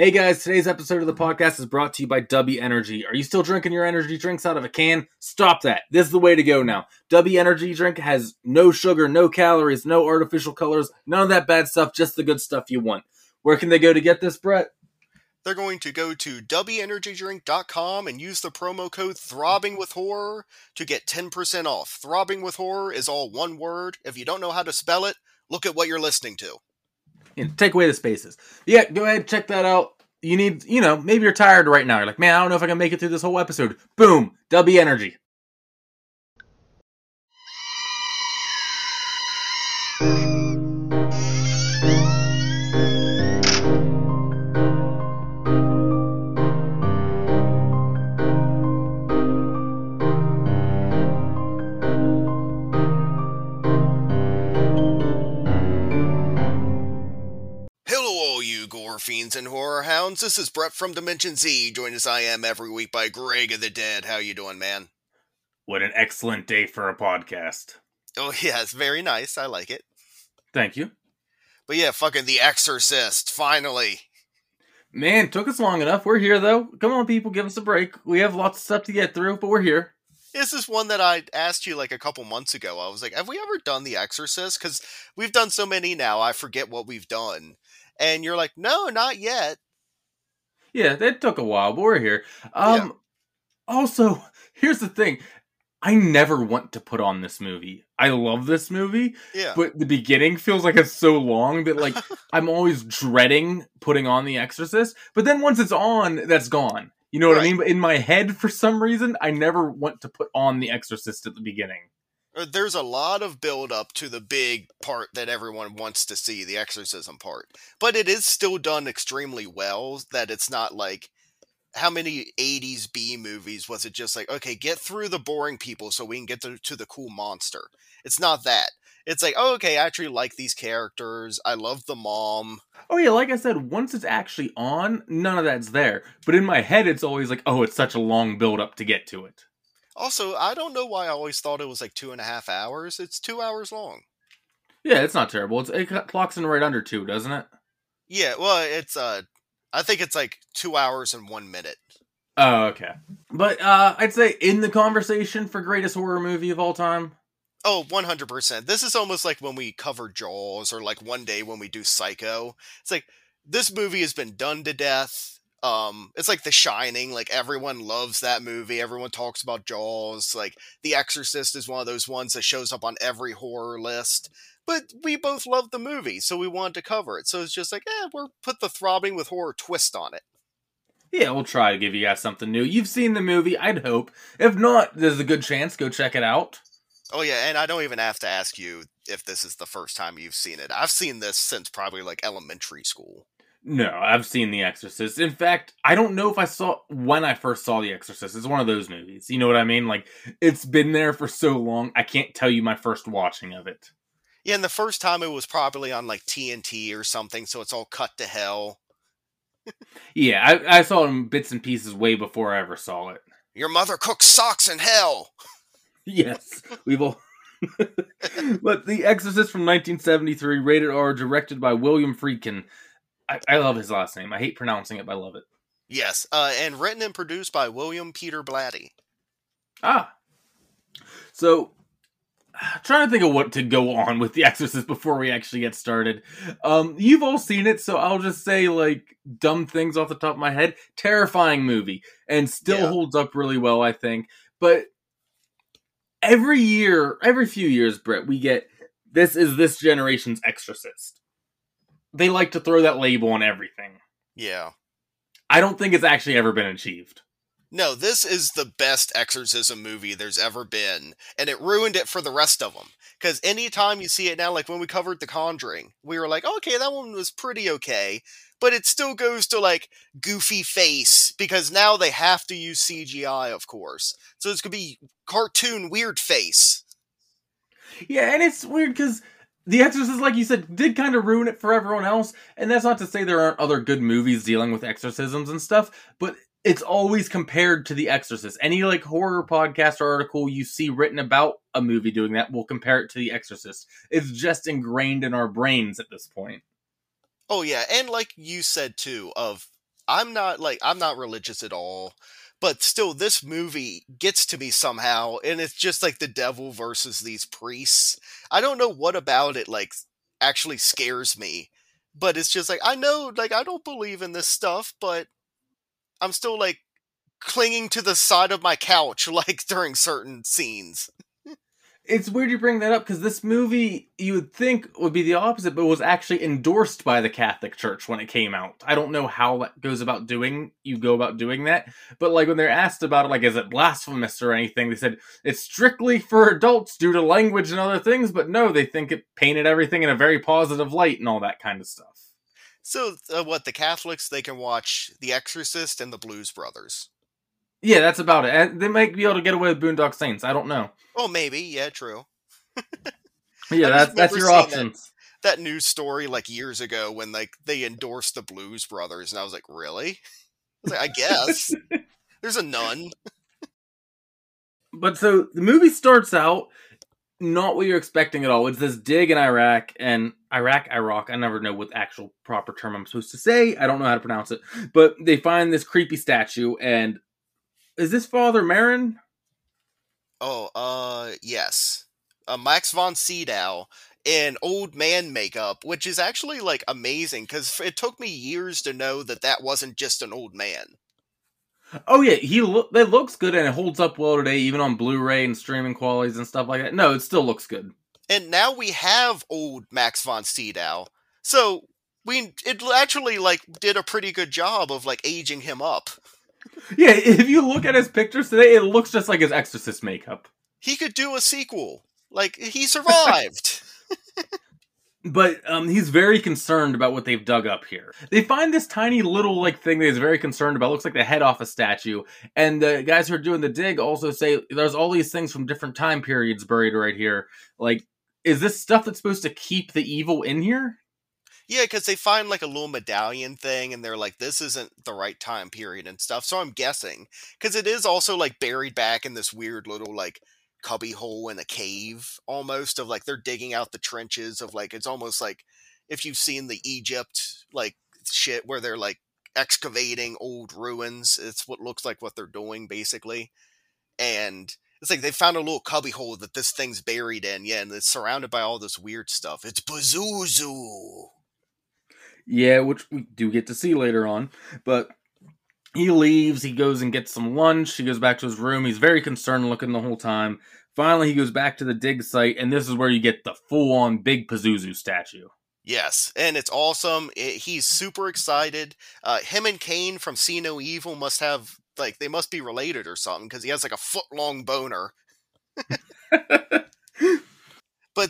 Hey guys, today's episode of the podcast is brought to you by W Energy. Are you still drinking your energy drinks out of a can? Stop that. This is the way to go now. W Energy drink has no sugar, no calories, no artificial colors, none of that bad stuff, just the good stuff you want. Where can they go to get this, Brett? They're going to go to wenergydrink.com and use the promo code throbbing with horror to get 10% off. Throbbing with horror is all one word. If you don't know how to spell it, look at what you're listening to. And take away the spaces. Yeah, go ahead, check that out. You need, you know, maybe you're tired right now. You're like, man, I don't know if I can make it through this whole episode. Boom, W Energy. Fiends and horror hounds. This is Brett from Dimension Z, joined as I am every week by Greg of the Dead. How you doing, man? What an excellent day for a podcast. Oh yeah, it's very nice. I like it. Thank you. But yeah, fucking The Exorcist, finally. Man, took us long enough. We're here though. Come on, people, give us a break. We have lots of stuff to get through, but we're here. This is one that I asked you like a couple months ago. I was like, have we ever done The Exorcist? Because we've done so many now, I forget what we've done. And you're like, no, not yet. Yeah, that took a while, but we're here. Um also, here's the thing. I never want to put on this movie. I love this movie, Yeah. but the beginning feels like it's so long that like I'm always dreading putting on The Exorcist. But then once it's on, that's gone. You know what I mean? But in my head, for some reason, I never want to put on The Exorcist at the beginning. Uh, There's a lot of build up to the big part that everyone wants to see, the exorcism part. But it is still done extremely well that it's not like how many 80s B movies was it just like, okay, get through the boring people so we can get to, to the cool monster. It's not that. It's like, oh, okay, I actually like these characters. I love the mom. Oh yeah, like I said, once it's actually on, none of that's there. But in my head, it's always like, oh, it's such a long build up to get to it. Also, I don't know why I always thought it was like two and a half hours. It's two hours long. Yeah, it's not terrible. It's, it clocks in right under two, doesn't it? Yeah, well, it's uh, I think it's like two hours and one minute. Oh, okay. But uh, I'd say in the conversation for greatest horror movie of all time. Oh, 100%. This is almost like when we cover Jaws or like one day when we do Psycho. It's like this movie has been done to death. Um it's like The Shining, like everyone loves that movie. Everyone talks about Jaws. Like The Exorcist is one of those ones that shows up on every horror list. But we both love the movie, so we wanted to cover it. So it's just like, eh, we're put the throbbing with horror twist on it. Yeah, we'll try to give you guys something new. You've seen the movie, I'd hope. If not, there's a good chance. Go check it out. Oh yeah, and I don't even have to ask you if this is the first time you've seen it. I've seen this since probably like elementary school. No, I've seen The Exorcist. In fact, I don't know if I saw when I first saw The Exorcist. It's one of those movies. You know what I mean? Like, it's been there for so long, I can't tell you my first watching of it. Yeah, and the first time it was probably on like TNT or something, so it's all cut to hell. Yeah, I, I saw it in bits and pieces way before I ever saw it. Your mother cooks socks in hell. Yes, we've all. but The Exorcist from 1973, rated R, directed by William Friedkin. I, I love his last name. I hate pronouncing it, but I love it. Yes, uh, and written and produced by William Peter Blatty. Ah. So, I'm trying to think of what to go on with The Exorcist before we actually get started. Um, you've all seen it, so I'll just say, like, dumb things off the top of my head. Terrifying movie, and still Yeah. holds up really well, I think. But every year, every few years, Brett, we get this is this generation's Exorcist. They like to throw that label on everything. Yeah. I don't think it's actually ever been achieved. No, this is the best exorcism movie there's ever been, and it ruined it for the rest of them. Because anytime you see it now, like when we covered The Conjuring, we were like, okay, that one was pretty okay, but it still goes to like goofy face because now they have to use CGI, of course. So it's gonna be cartoon weird face. Yeah, and it's weird because The Exorcist, like you said, did kind of ruin it for everyone else. And that's not to say there aren't other good movies dealing with exorcisms and stuff, but it's always compared to The Exorcist. Any like horror podcast or article you see written about a movie doing that will compare it to The Exorcist. It's just ingrained in our brains at this point. Oh yeah, and like you said too, of I'm not like I'm not religious at all, but still this movie gets to me somehow and it's just like the devil versus these priests. I don't know what about it like actually scares me, but it's just like I know like I don't believe in this stuff, but I'm still like clinging to the side of my couch like during certain scenes it's weird you bring that up because this movie you would think would be the opposite, but was actually endorsed by the Catholic Church when it came out. I don't know how that goes about doing you go about doing that, but like when they're asked about it, like is it blasphemous or anything, they said it's strictly for adults due to language and other things. But no, they think it painted everything in a very positive light and all that kind of stuff. So uh, what the Catholics they can watch The Exorcist and the Blues Brothers. Yeah, that's about it. And they might be able to get away with Boondock Saints. I don't know. Oh, maybe. Yeah, true. yeah, that's that's your options. That, that, news story like years ago when like they endorsed the Blues Brothers, and I was like, really? I, was like, I guess there's a nun. but so the movie starts out not what you're expecting at all. It's this dig in Iraq and Iraq, Iraq. I never know what actual proper term I'm supposed to say. I don't know how to pronounce it. But they find this creepy statue, and is this Father Merrin? Oh, uh, yes. Uh, Max von Sydow in old man makeup, which is actually like amazing because it took me years to know that that wasn't just an old man. Oh yeah, he look it looks good and it holds up well today, even on Blu-ray and streaming qualities and stuff like that. No, it still looks good. And now we have old Max von Sydow, so we it actually like did a pretty good job of like aging him up. Yeah, if you look at his pictures today, it looks just like his Exorcist makeup. He could do a sequel. Like he survived. but um, he's very concerned about what they've dug up here. They find this tiny little like thing that he's very concerned about. It looks like the head off a statue. And the guys who are doing the dig also say there's all these things from different time periods buried right here. Like, is this stuff that's supposed to keep the evil in here? Yeah, because they find like a little medallion thing, and they're like, "This isn't the right time period" and stuff. So I'm guessing because it is also like buried back in this weird little like cubby hole in a cave, almost of like they're digging out the trenches of like it's almost like if you've seen the Egypt like shit where they're like excavating old ruins. It's what looks like what they're doing basically, and it's like they found a little cubby hole that this thing's buried in. Yeah, and it's surrounded by all this weird stuff. It's Pazuzu. Yeah, which we do get to see later on. But he leaves, he goes and gets some lunch, he goes back to his room. He's very concerned looking the whole time. Finally, he goes back to the dig site, and this is where you get the full on big Pazuzu statue. Yes, and it's awesome. It, he's super excited. Uh, him and Kane from See No Evil must have, like, they must be related or something because he has, like, a foot long boner. but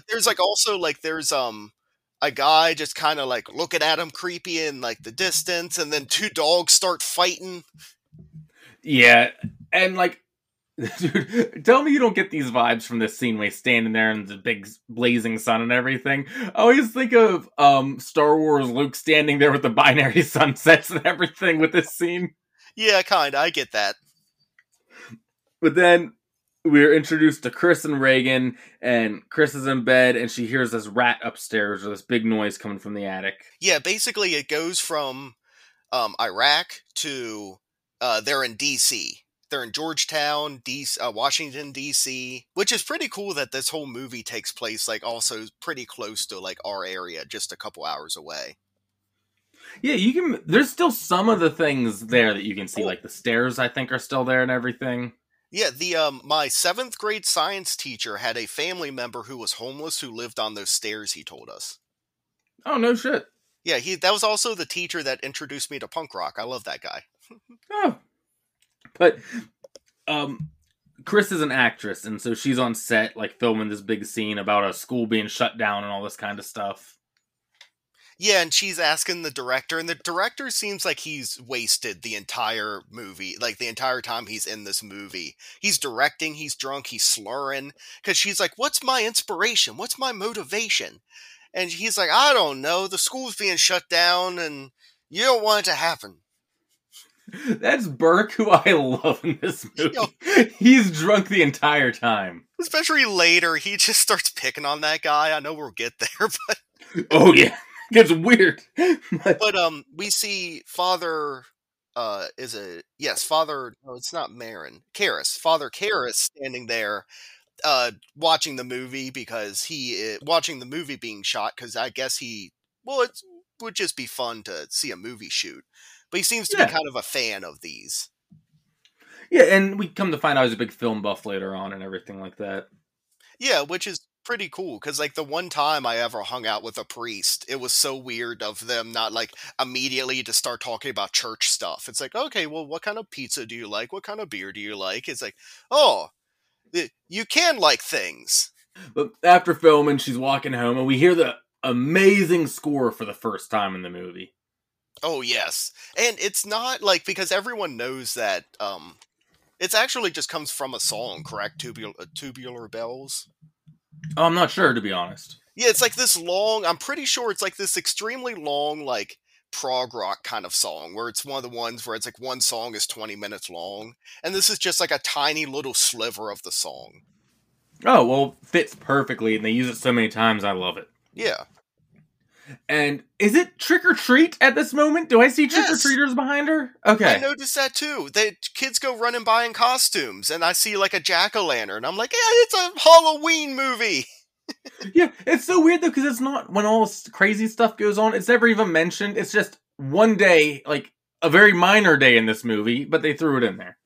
there's, like, also, like, there's, um, a guy just kind of like looking at him creepy in like the distance, and then two dogs start fighting. Yeah, and like, dude, tell me you don't get these vibes from this scene where he's standing there in the big blazing sun and everything. I always think of um Star Wars Luke standing there with the binary sunsets and everything with this scene. Yeah, kind. I get that. But then we're introduced to Chris and Regan, and Chris is in bed, and she hears this rat upstairs or this big noise coming from the attic. Yeah, basically, it goes from um, Iraq to uh, they're in D.C. They're in Georgetown, DC, uh, Washington D.C., which is pretty cool that this whole movie takes place like also pretty close to like our area, just a couple hours away. Yeah, you can. There's still some of the things there that you can see, like the stairs. I think are still there and everything. Yeah, the um my 7th grade science teacher had a family member who was homeless who lived on those stairs, he told us. Oh, no shit. Yeah, he that was also the teacher that introduced me to punk rock. I love that guy. oh. But um Chris is an actress and so she's on set like filming this big scene about a school being shut down and all this kind of stuff. Yeah, and she's asking the director, and the director seems like he's wasted the entire movie, like the entire time he's in this movie. He's directing, he's drunk, he's slurring, because she's like, What's my inspiration? What's my motivation? And he's like, I don't know. The school's being shut down, and you don't want it to happen. That's Burke, who I love in this movie. He's drunk the entire time. Especially later, he just starts picking on that guy. I know we'll get there, but. Oh, yeah gets weird. but um, we see Father uh is a yes father no it's not Merrin Karras father Karras standing there uh watching the movie because he uh, watching the movie being shot because I guess he well it would just be fun to see a movie shoot but he seems to Yeah. be kind of a fan of these Yeah, and we come to find out he's a big film buff later on and everything like that. yeah which is pretty cool because like the one time I ever hung out with a priest it was so weird of them not like immediately to start talking about church stuff it's like okay well what kind of pizza do you like what kind of beer do you like it's like oh you can like things But after filming, she's walking home, and we hear the amazing score for the first time in the movie. Oh yes, and it's not like because everyone knows that um, it's actually just comes from a song, correct? Tubular, uh, tubular bells. Oh, I'm not sure, to be honest. Yeah, it's like this long. I'm pretty sure it's like this extremely long, like prog rock kind of song, where it's one of the ones where it's like one song is 20 minutes long, and this is just like a tiny little sliver of the song. Oh, well, fits perfectly, and they use it so many times, I love it. Yeah, And is it trick or treat at this moment? Do I see trick or treaters behind her? Okay. I noticed that too. The kids go running by in costumes, and I see like a jack o' lantern. I'm like, yeah, it's a Halloween movie. Yeah, it's so weird though because it's not when all this crazy stuff goes on. It's never even mentioned. It's just one day, like a very minor day in this movie, but they threw it in there.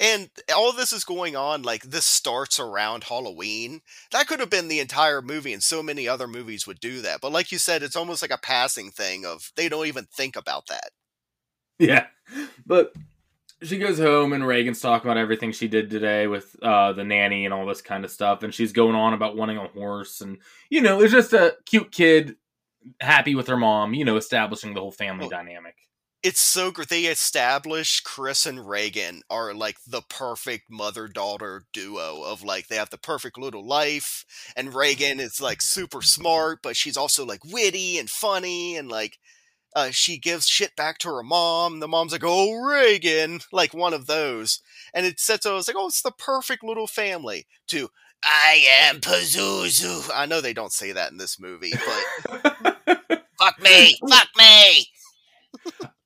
And all this is going on, like this starts around Halloween. That could have been the entire movie, and so many other movies would do that. But like you said, it's almost like a passing thing of they don't even think about that. Yeah, but she goes home and Regan's talking about everything she did today with uh, the nanny and all this kind of stuff, and she's going on about wanting a horse, and you know, it's just a cute kid happy with her mom, you know, establishing the whole family Oh. dynamic. It's so great. They establish Chris and Regan are like the perfect mother daughter duo of like they have the perfect little life, and Regan is like super smart, but she's also like witty and funny, and like uh, she gives shit back to her mom. The mom's like, "Oh, Regan," like one of those, and it sets. I was like, "Oh, it's the perfect little family." To I am Pazuzu. I know they don't say that in this movie, but fuck me, fuck me.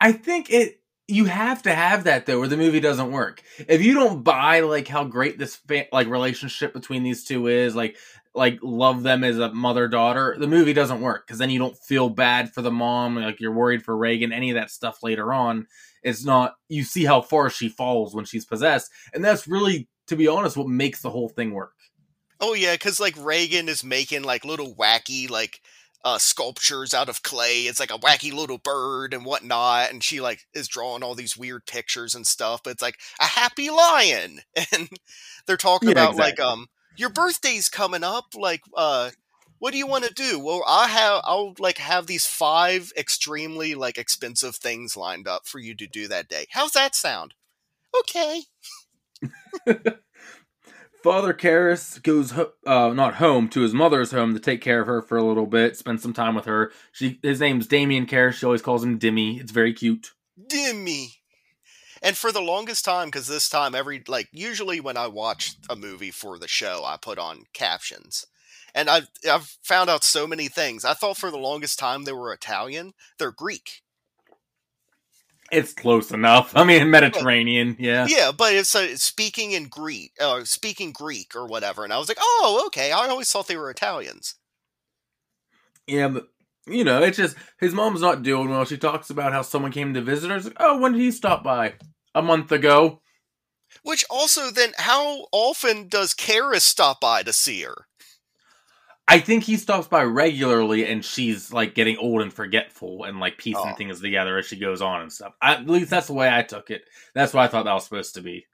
I think it you have to have that though, or the movie doesn't work. If you don't buy like how great this fa- like relationship between these two is, like like love them as a mother daughter, the movie doesn't work because then you don't feel bad for the mom, like you're worried for Regan. Any of that stuff later on, it's not. You see how far she falls when she's possessed, and that's really, to be honest, what makes the whole thing work. Oh yeah, because like Regan is making like little wacky like uh sculptures out of clay. It's like a wacky little bird and whatnot, and she like is drawing all these weird pictures and stuff. But it's like a happy lion, and they're talking Yeah, about like um your birthday's coming up. Like uh, what do you want to do? Well, I have I'll like have these five extremely like expensive things lined up for you to do that day. How's that sound? Okay. Father Karras goes uh, not home to his mother's home to take care of her for a little bit, spend some time with her. She his name's Damien Karras. She always calls him Dimmy. It's very cute. Dimmy. And for the longest time, because this time every like usually when I watch a movie for the show, I put on captions, and I've I've found out so many things. I thought for the longest time they were Italian. They're Greek. It's close enough. I mean, Mediterranean. Yeah. Yeah, but it's uh, speaking in Greek, uh, speaking Greek or whatever. And I was like, oh, okay. I always thought they were Italians. Yeah, but you know, it's just his mom's not doing well. She talks about how someone came to visit her. It's like, oh, when did he stop by? A month ago. Which also, then, how often does Karras stop by to see her? I think he stops by regularly, and she's like getting old and forgetful, and like piecing Oh. things together as she goes on and stuff. I, at least that's the way I took it. That's what I thought that was supposed to be.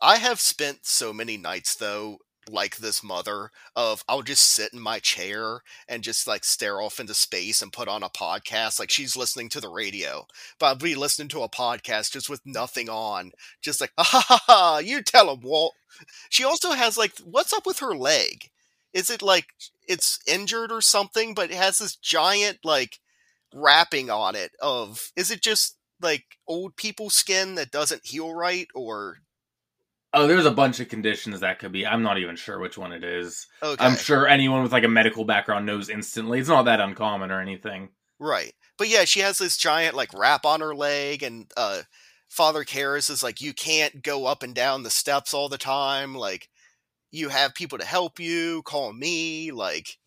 I have spent so many nights though like this mother of I'll just sit in my chair and just like stare off into space and put on a podcast like she's listening to the radio but I'll be listening to a podcast just with nothing on just like ha ha ha, ha you tell him Walt she also has like what's up with her leg is it like it's injured or something but it has this giant like wrapping on it of is it just like old people skin that doesn't heal right or Oh, there's a bunch of conditions that could be. I'm not even sure which one it is. okay I'm sure anyone with like a medical background knows instantly. It's not that uncommon or anything. Right. But yeah, she has this giant like wrap on her leg and uh Father Karras is like, you can't go up and down the steps all the time. Like, you have people to help you. Call me. Like,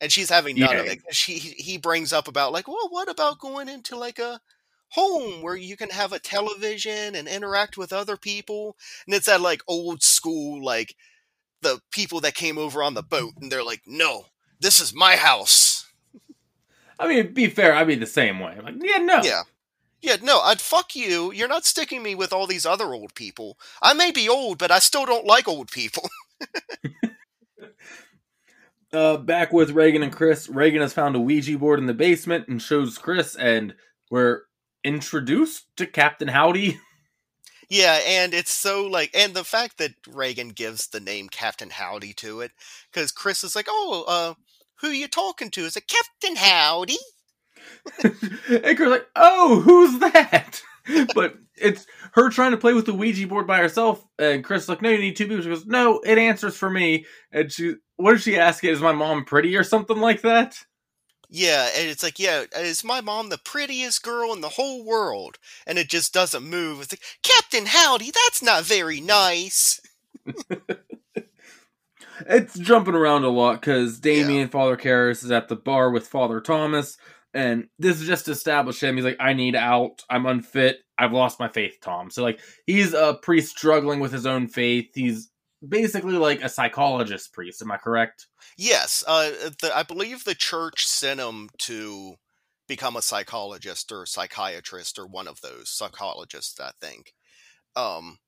and she's having none Yeah. of it. She he brings up about like, well, what about going into like a home where you can have a television and interact with other people? And it's that like old school like the people that came over on the boat, and they're like, no, this is my house. I mean, be fair, I'd be the same way. I'm Like, yeah, no. Yeah. Yeah, no, I'd fuck you. You're not sticking me with all these other old people. I may be old, but I still don't like old people. Uh, back with Regan and Chris, Regan has found a Ouija board in the basement and shows Chris, and we're introduced to Captain Howdy. Yeah, and it's so like, and the fact that Regan gives the name Captain Howdy to it, because Chris is like, oh, uh, who you talking to? Is it Captain Howdy? And Chris like, oh, who's that? but it's her trying to play with the Ouija board by herself, and Chris like, no, you need two people. She goes, no, it answers for me. And she, what did she ask? Is my mom pretty or something like that? Yeah, and it's like, yeah, is my mom the prettiest girl in the whole world? And it just doesn't move. It's like, Captain Howdy, that's not very nice. It's jumping around a lot because Damien, Father Karras, is at the bar with Father Thomas, and this is just to establish him. He's like, I need out. I'm unfit. I've lost my faith, Tom. So, like, he's a priest struggling with his own faith. He's basically like a psychologist priest. Am I correct? Yes, uh, the, I believe the church sent him to become a psychologist or psychiatrist or one of those psychologists. I think. Um,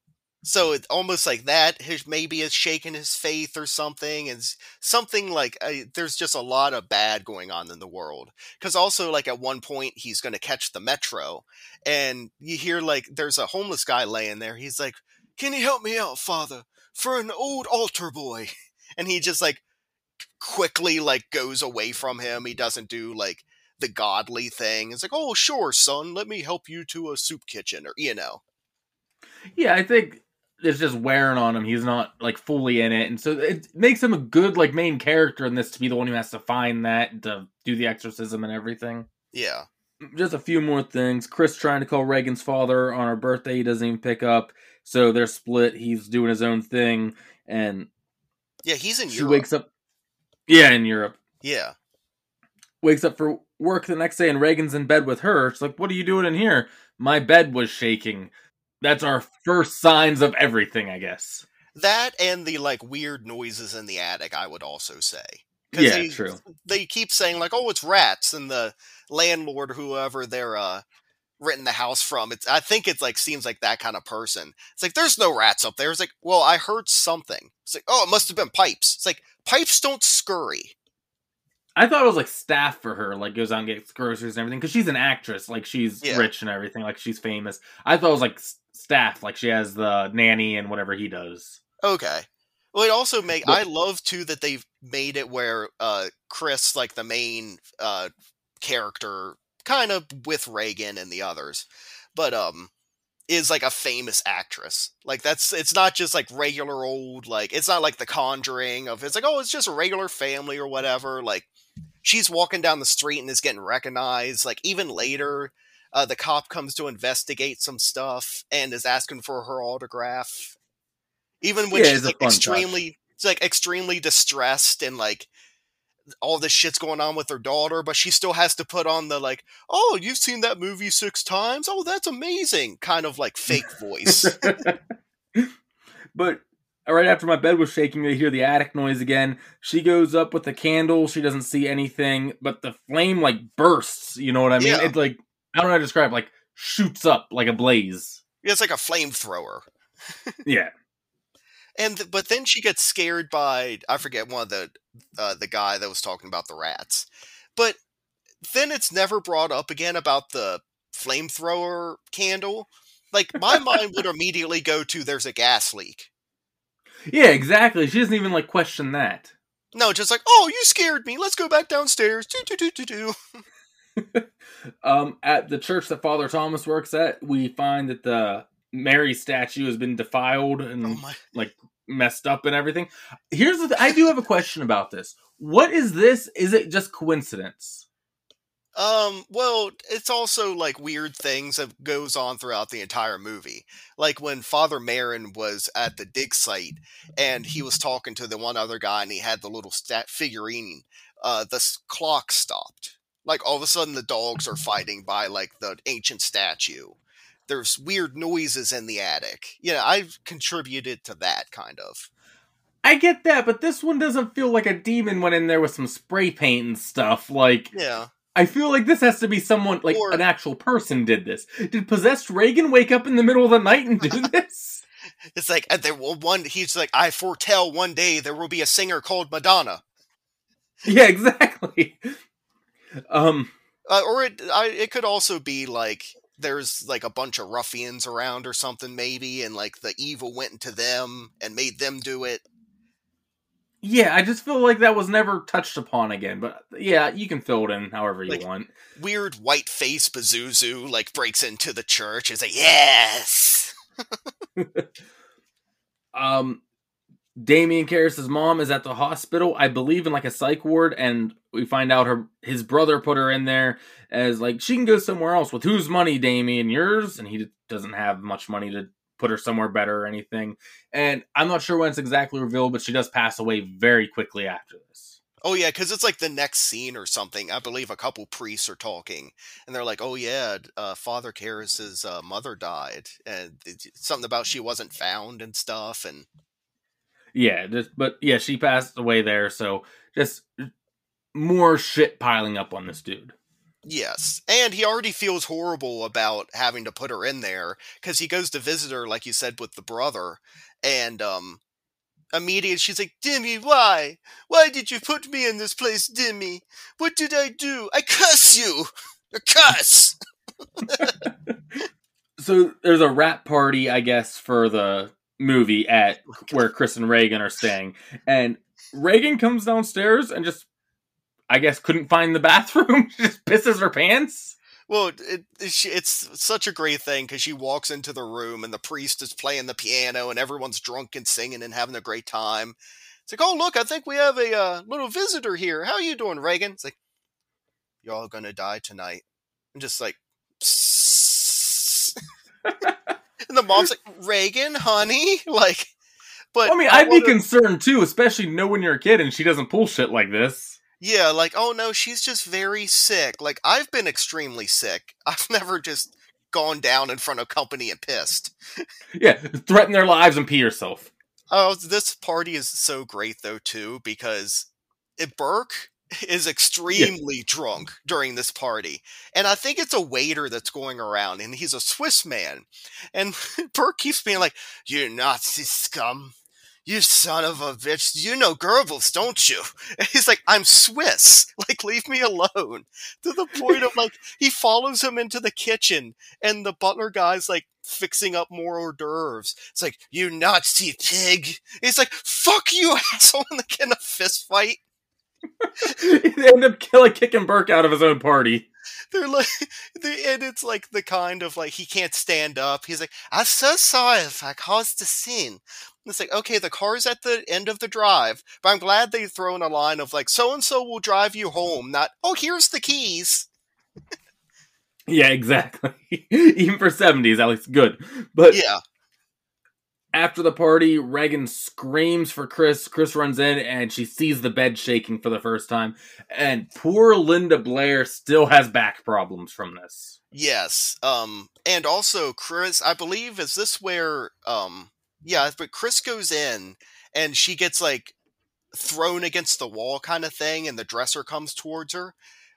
so it almost like that his maybe has shaken his faith or something, and something like uh, there's just a lot of bad going on in the world. Because also like at one point he's going to catch the metro, and you hear like there's a homeless guy laying there. He's like, "Can you help me out, Father, for an old altar boy?" And he just like quickly like goes away from him. He doesn't do like the godly thing. It's like, oh sure, son, let me help you to a soup kitchen, or you know. Yeah, I think it's just wearing on him. He's not like fully in it, and so it makes him a good like main character in this to be the one who has to find that to do the exorcism and everything. Yeah. just a few more things. Chris trying to call Regan's father on her birthday. He doesn't even pick up. So they're split. He's doing his own thing. And Yeah, he's in she Europe. wakes up. Yeah, in Europe. Yeah. Wakes up for work the next day and Regan's in bed with her. She's like, What are you doing in here? My bed was shaking. That's our first signs of everything, I guess. That and the like weird noises in the attic, I would also say. Yeah, they, true. They keep saying like, "Oh, it's rats," and the landlord, whoever they're uh, renting the house from, it's. I think it's like seems like that kind of person. It's like there's no rats up there. It's like, well, I heard something. It's like, oh, it must have been pipes. It's like pipes don't scurry. I thought it was like staff for her, like goes out and gets groceries and everything, because she's an actress, like she's Yeah. rich and everything, like she's famous. I thought it was like staff, like she has the nanny and whatever he does. Okay. Well, it also make I love too that they've made it where uh Chris, like the main uh character, kind of with Regan and the others, but um is like a famous actress. Like that's it's not just like regular old like it's not like The Conjuring of it's like oh it's just a regular family or whatever. Like she's walking down the street and is getting recognized. Like even later, uh, the cop comes to investigate some stuff and is asking for her autograph. Even when Yeah, she's like extremely, it's like extremely distressed and like all this shit's going on with her daughter, but she still has to put on the like, oh, you've seen that movie six times? Oh, that's amazing, kind of like fake voice. but right after my bed was shaking, I hear the attic noise again. She goes up with the candle. She doesn't see anything, but the flame like bursts. You know what I mean? Yeah. It's like I don't know how to describe. Like shoots up like a blaze. it's like a flamethrower. Yeah. And th- but then she gets scared by I forget one of the uh, the guy that was talking about the rats. But then it's never brought up again about the flamethrower candle. Like my mind would immediately go to there's a gas leak. Yeah, exactly. She doesn't even like question that. No, just like oh you scared me. Let's go back downstairs. Do do do do do. Um, at the church that Father Thomas works at, we find that the Mary statue has been defiled and Oh my! messed up and everything. Here's the th- I do have a question about this. What is this? Is it just coincidence? Um, well, it's also like weird things that goes on throughout the entire movie. Like when Father Merrin was at the dig site and he was talking to the one other guy and he had the little stat figurine, uh, the s- clock stopped. Like all of a sudden the dogs are fighting by like the ancient statue. There's weird noises in the attic. Yeah, I've contributed to that kind of. I get that, but this one doesn't feel like a demon went in there with some spray paint and stuff. Like, Yeah. I feel like this has to be someone, like Or- an actual person did this. Did possessed Regan wake up in the middle of the night and do this? It's like there will one he's like I foretell one day there will be a singer called Madonna. yeah, exactly. Um, Uh, or it I, it could also be like there's like a bunch of ruffians around or something maybe and like the evil went into them and made them do it. yeah, I just feel like that was never touched upon again. But yeah, you can fill it in however you Like- want. Weird white face Pazuzu like breaks into the church. It's like yes. um Damien Karras' mom is at the hospital, I believe in like a psych ward, and we find out her his brother put her in there as like she can go somewhere else with whose money, Damien, yours, and he doesn't have much money to put her somewhere better or anything. And I'm not sure when it's exactly revealed, but she does pass away very quickly after this. Oh yeah, because it's like the next scene or something. I believe a couple priests are talking, and they're like, "Oh yeah, uh, Father Karras's uh, mother died, and it's something about she wasn't found and stuff." And Yeah, just, but yeah, she passed away there, so just more shit piling up on this dude. yes, and he already feels horrible about having to put her in there because he goes to visit her, like you said, with the brother, and um, immediately she's like, "Dimmy, why? Why did you put me in this place, Dimmy? What did I do? I curse you! A curse!" so there's a wrap party, I guess, for the movie at where Chris and Regan are staying, and Regan comes downstairs and just, I guess, couldn't find the bathroom. She just pisses her pants. Well, it, it's it's such a great thing because she walks into the room and the priest is playing the piano and everyone's drunk and singing and having a great time. It's like, oh look, I think we have a uh, little visitor here. How you doing, Regan? It's like, you're all gonna die tonight. I'm just like, and the mom's like, Regan, honey, like, but I mean, I'd be concerned too, especially knowing you're a kid and she doesn't pull shit like this. Yeah, like, oh no, she's just very sick. Like, I've been extremely sick. I've never just gone down in front of company and pissed. Yeah, threaten their lives and pee yourself. Oh, this party is so great though too because it, Burke is extremely drunk during this party, and I think it's a waiter that's going around, and he's a Swiss man, and Burke keeps being like, "You Nazi scum." You son of a bitch! You know Goebbels, don't you? And he's like, "I'm Swiss. Like, leave me alone." To the point of like, he follows him into the kitchen, and the butler guy's like fixing up more hors d'oeuvres. It's like, you Nazi pig. He's like, fuck you, asshole, and they get in a fist fight. they end up killing, kicking Burke out of his own party. They're like, they, and it's like the kind of like, he can't stand up. He's like, I'm so sorry if I caused the scene. And it's like, okay, the car's at the end of the drive, but I'm glad they throw in a line of like, so and so will drive you home, not, oh, here's the keys. Yeah, exactly. Even for 70s, at least good. But Yeah. After the party, Regan screams for Chris. Chris runs in and she sees the bed shaking for the first time. And poor Linda Blair still has back problems from this. Yes. Um, and also Chris, I believe, is this where, um, yeah, but Chris goes in and she gets like thrown against the wall kind of thing, and the dresser comes towards her.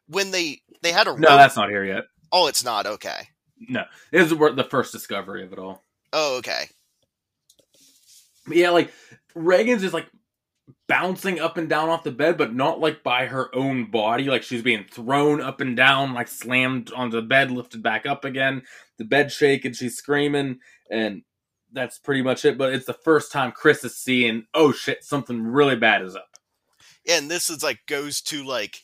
When they they had a No, rope- that's not here yet. oh, it's not okay. No, this is the first discovery of it all. Oh, okay. But yeah, like Regan's just like bouncing up and down off the bed, but not like by her own body. Like she's being thrown up and down, like slammed onto the bed, lifted back up again. The bed shaking, she's screaming, and that's pretty much it. But it's the first time Chris is seeing, oh shit, something really bad is up. Yeah, And this is like goes to like.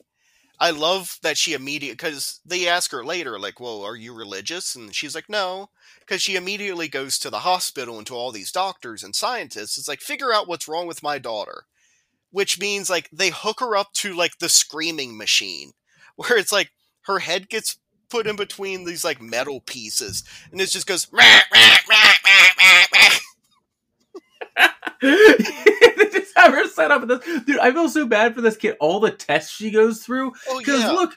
I love that she immediately because they ask her later, like, "Well, are you religious?" And she's like, "No," because she immediately goes to the hospital and to all these doctors and scientists. It's like, figure out what's wrong with my daughter, which means like they hook her up to like the screaming machine, where it's like her head gets put in between these like metal pieces, and it just goes. Rah, rah, rah, rah, rah, rah. they just have her set up. With this. Dude, I feel so bad for this kid. All the tests she goes through. Oh Because yeah, look,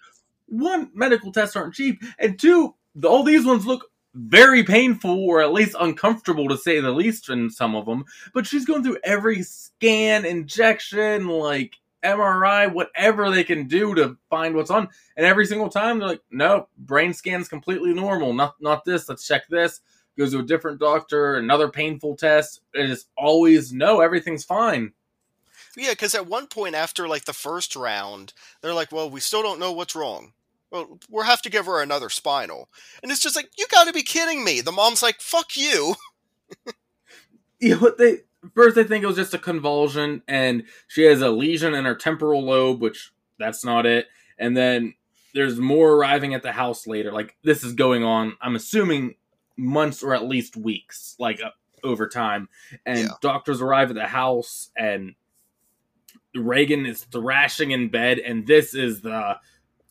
one, medical tests aren't cheap, and two, all these ones look very painful or at least uncomfortable to say the least in some of them. But she's going through every scan, injection, like MRI, whatever they can do to find what's on. And every single time they're like, "No, brain scan's completely normal. Not not this. Let's check this." Goes to a different doctor, another painful test. It is always no, everything's fine. yeah. Because at one point after like the first round, they're like, "Well, we still don't know what's wrong." Well, we'll have to give her another spinal, and it's just like, you got to be kidding me. The mom's like, "Fuck you." you know what they first they think it was just a convulsion and she has a lesion in her temporal lobe which that's not it and then there's more arriving at the house later like this is going on i'm assuming months or at least weeks like uh, over time and Yeah. doctors arrive at the house and regan is thrashing in bed and this is the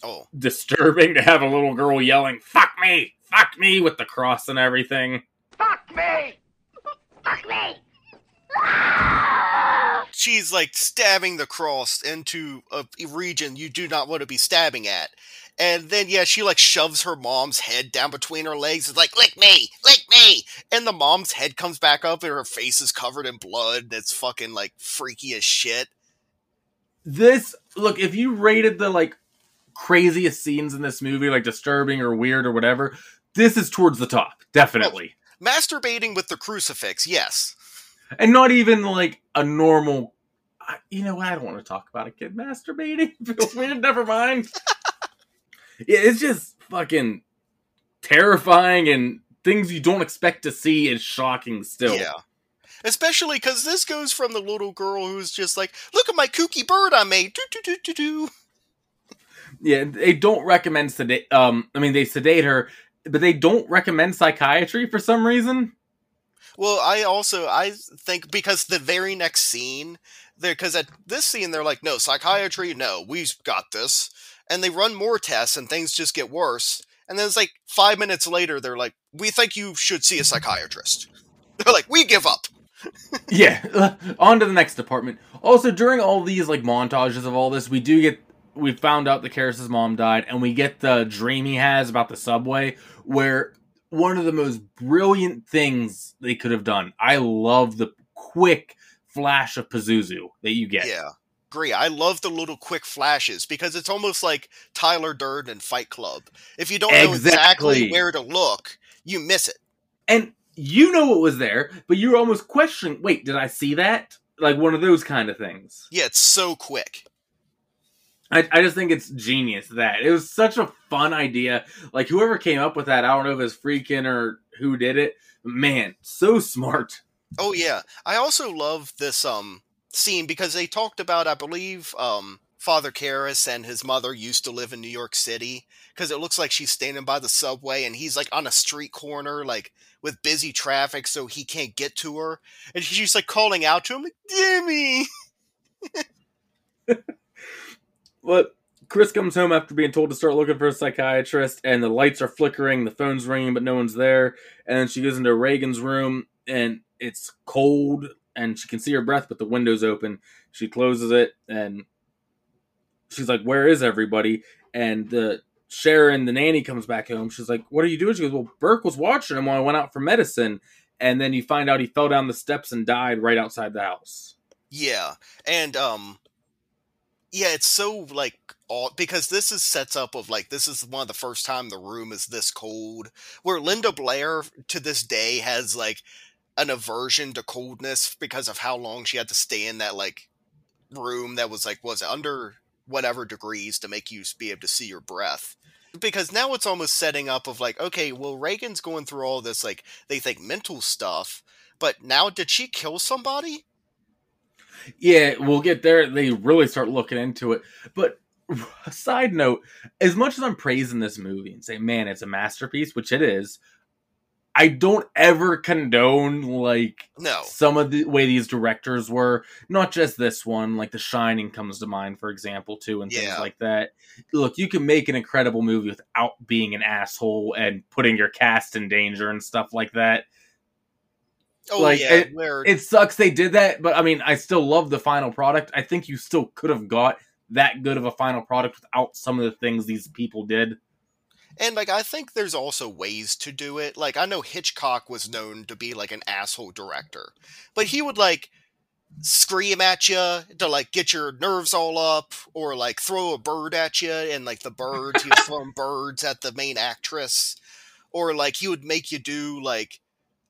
Oh, disturbing to have a little girl yelling fuck me fuck me with the cross and everything Fuck me! Fuck me! she's like stabbing the cross into a region you do not want to be stabbing at. And then yeah, she like shoves her mom's head down between her legs. It's like lick me, lick me. And the mom's head comes back up, and her face is covered in blood. And it's fucking like freaky as shit. this look if you rated the like craziest scenes in this movie like disturbing or weird or whatever this is towards the top definitely oh, Masturbating with the crucifix, yes. and not even like a normal you know i don't want to talk about a kid masturbating never mind yeah it's just fucking terrifying and things you don't expect to see is shocking still Yeah. Especially because this goes from the little girl who's just like, look at my kooky bird I made. Do, do, do, do, do. Yeah they don't recommend sedate um i mean they sedate her but they don't recommend psychiatry for some reason Well, I also I think because the very next scene, there because at this scene they're like, no psychiatry, no, we've got this, and they run more tests and things just get worse. And then it's like five minutes later, they're like, we think you should see a psychiatrist. They're like, we give up. yeah on to the next department also during all these like montages of all this we do get we found out that Karras's mom died and we get the dream he has about the subway where one of the most brilliant things they could have done i love the quick flash of pazuzu that you get Yeah. Agree. I love the little quick flashes because it's almost like Tyler Durden in Fight Club. If you don't know exactly Exactly. where to look, you miss it. and you know what was there but you're almost questioning wait did i see that like one of those kind of things Yeah, it's so quick. I, I just think it's genius that it was such a fun idea. Like whoever came up with that, I don't know if it's Friedkin or who did it. Man, so smart. Oh yeah. I also love this um scene because they talked about I believe um Father Karras and his mother used to live in New York City because it looks like she's standing by the subway and he's like on a street corner like with busy traffic so he can't get to her and she's like calling out to him Dimmy. But Chris comes home after being told to start looking for a psychiatrist, and the lights are flickering, the phone's ringing, but no one's there. And then she goes into Regan's room, and it's cold, and she can see her breath, but the window's open. She closes it, and she's like, "Where is everybody?" And the Sharon, the nanny, comes back home. She's like, "What are you doing?" She goes, "Well, Burke was watching him while I went out for medicine." And then you find out he fell down the steps and died right outside the house. Yeah, and um, yeah, it's so like all because this is sets up of like this is one of the first time the room is this cold. Where Linda Blair to this day has like an aversion to coldness because of how long she had to stay in that like room that was like was under whatever degrees to make you be able to see your breath. Because now it's almost setting up of like, okay, well Regan's going through all this like they think mental stuff, but now did she kill somebody? Yeah, we'll get there. They really start looking into it. But side note, as much as I'm praising this movie and saying, man, it's a masterpiece, which it is, I don't ever condone like No. some of the way these directors were. Not just this one, like The Shining comes to mind, for example, too, and things like that. Look, you can make an incredible movie without being an asshole and putting your cast in danger and stuff like that. Oh like, yeah, it- It sucks they did that, but I mean, I still love the final product. I think you still could have got that good of a final product without some of the things these people did. And like I think there's also ways to do it. Like I know Hitchcock was known to be like an asshole director, but he would like scream at you to like get your nerves all up, or like throw a bird at you, and like the birds he was throwing birds at the main actress, or like he would make you do like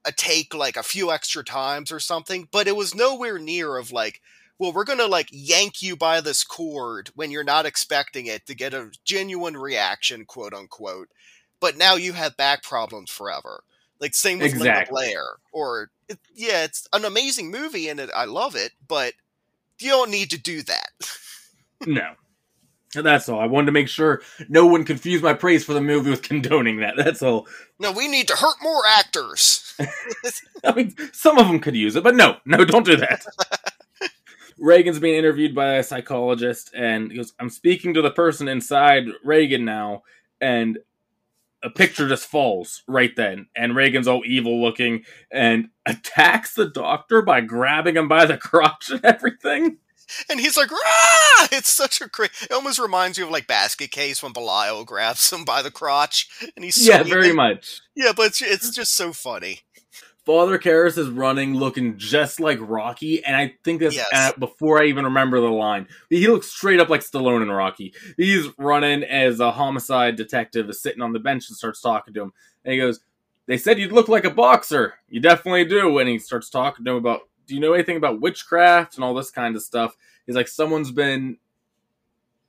a take like a few extra times or something. But it was nowhere near of like. Well, we're gonna like yank you by this cord when you're not expecting it to get a genuine reaction, quote unquote. But now you have back problems forever. Like same with Linda Exactly. Blair. Or it, yeah, it's an amazing movie and it, I love it, but you don't need to do that. No. And That's all. I wanted to make sure no one confused my praise for the movie with condoning that. That's all. No, we need to hurt more actors. I mean, some of them could use it, but no, no, don't do that. Regan's being interviewed by a psychologist, and he goes, I'm speaking to the person inside Regan now, and a picture just falls right then. And Regan's all evil looking and attacks the doctor by grabbing him by the crotch and everything. And he's like, ah! It's such a great. It almost reminds you of like Basket Case when Belial grabs him by the crotch and he's Yeah, very much. Yeah, but it's, it's just so funny. Father Karras is running looking just like Rocky, and I think that's Yes. uh, before I even remember the line. He looks straight up like Stallone and Rocky. He's running as a homicide detective is sitting on the bench and starts talking to him. And he goes, They said you'd look like a boxer. You definitely do. And he starts talking to him about, Do you know anything about witchcraft and all this kind of stuff? He's like, Someone's been.